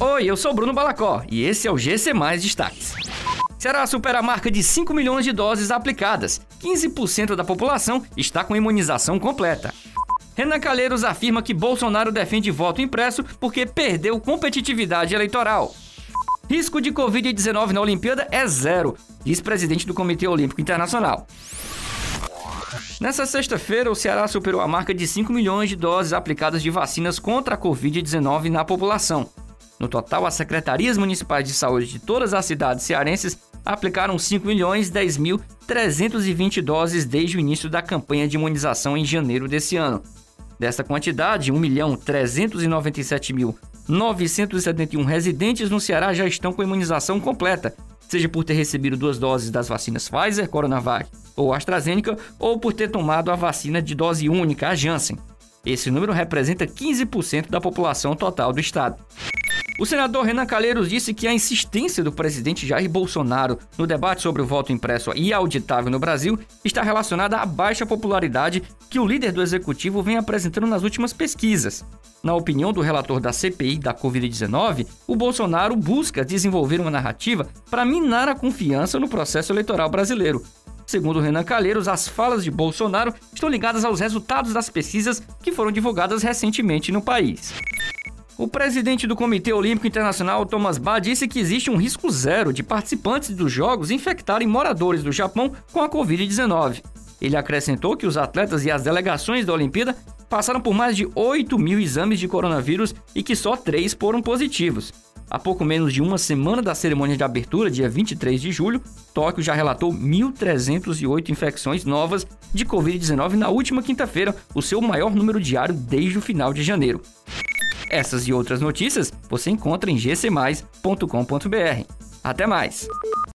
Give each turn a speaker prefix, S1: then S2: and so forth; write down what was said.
S1: Oi, eu sou Bruno Balacó e esse é o GC Mais Destaques. Ceará supera a marca de 5 milhões de doses aplicadas. 15% da população está com imunização completa. Renan Calheiros afirma que Bolsonaro defende voto impresso porque perdeu competitividade eleitoral. Risco de Covid-19 na Olimpíada é zero, diz presidente do Comitê Olímpico Internacional. Nessa sexta-feira, o Ceará superou a marca de 5 milhões de doses aplicadas de vacinas contra a Covid-19 na população. No total, as secretarias municipais de saúde de todas as cidades cearenses aplicaram 5 milhões 10 mil 320 doses desde o início da campanha de imunização em janeiro desse ano. Desta quantidade, 1 milhão 397 mil 971 residentes no Ceará já estão com imunização completa, seja por ter recebido duas doses das vacinas Pfizer, Coronavac ou AstraZeneca, ou por ter tomado a vacina de dose única, a Janssen. Esse número representa 15% da população total do estado. O senador Renan Calheiros disse que a insistência do presidente Jair Bolsonaro no debate sobre o voto impresso e auditável no Brasil está relacionada à baixa popularidade que o líder do executivo vem apresentando nas últimas pesquisas. Na opinião do relator da CPI da Covid-19, o Bolsonaro busca desenvolver uma narrativa para minar a confiança no processo eleitoral brasileiro. Segundo Renan Calheiros, as falas de Bolsonaro estão ligadas aos resultados das pesquisas que foram divulgadas recentemente no país. O presidente do Comitê Olímpico Internacional, Thomas Bach, disse que existe um risco zero de participantes dos Jogos infectarem moradores do Japão com a Covid-19. Ele acrescentou que os atletas e as delegações da Olimpíada passaram por mais de 8 mil exames de coronavírus e que só três foram positivos. Há pouco menos de uma semana da cerimônia de abertura, dia 23 de julho, Tóquio já relatou 1.308 infecções novas de Covid-19 na última quinta-feira, o seu maior número diário desde o final de janeiro. Essas e outras notícias você encontra em gcmais.com.br. Até mais!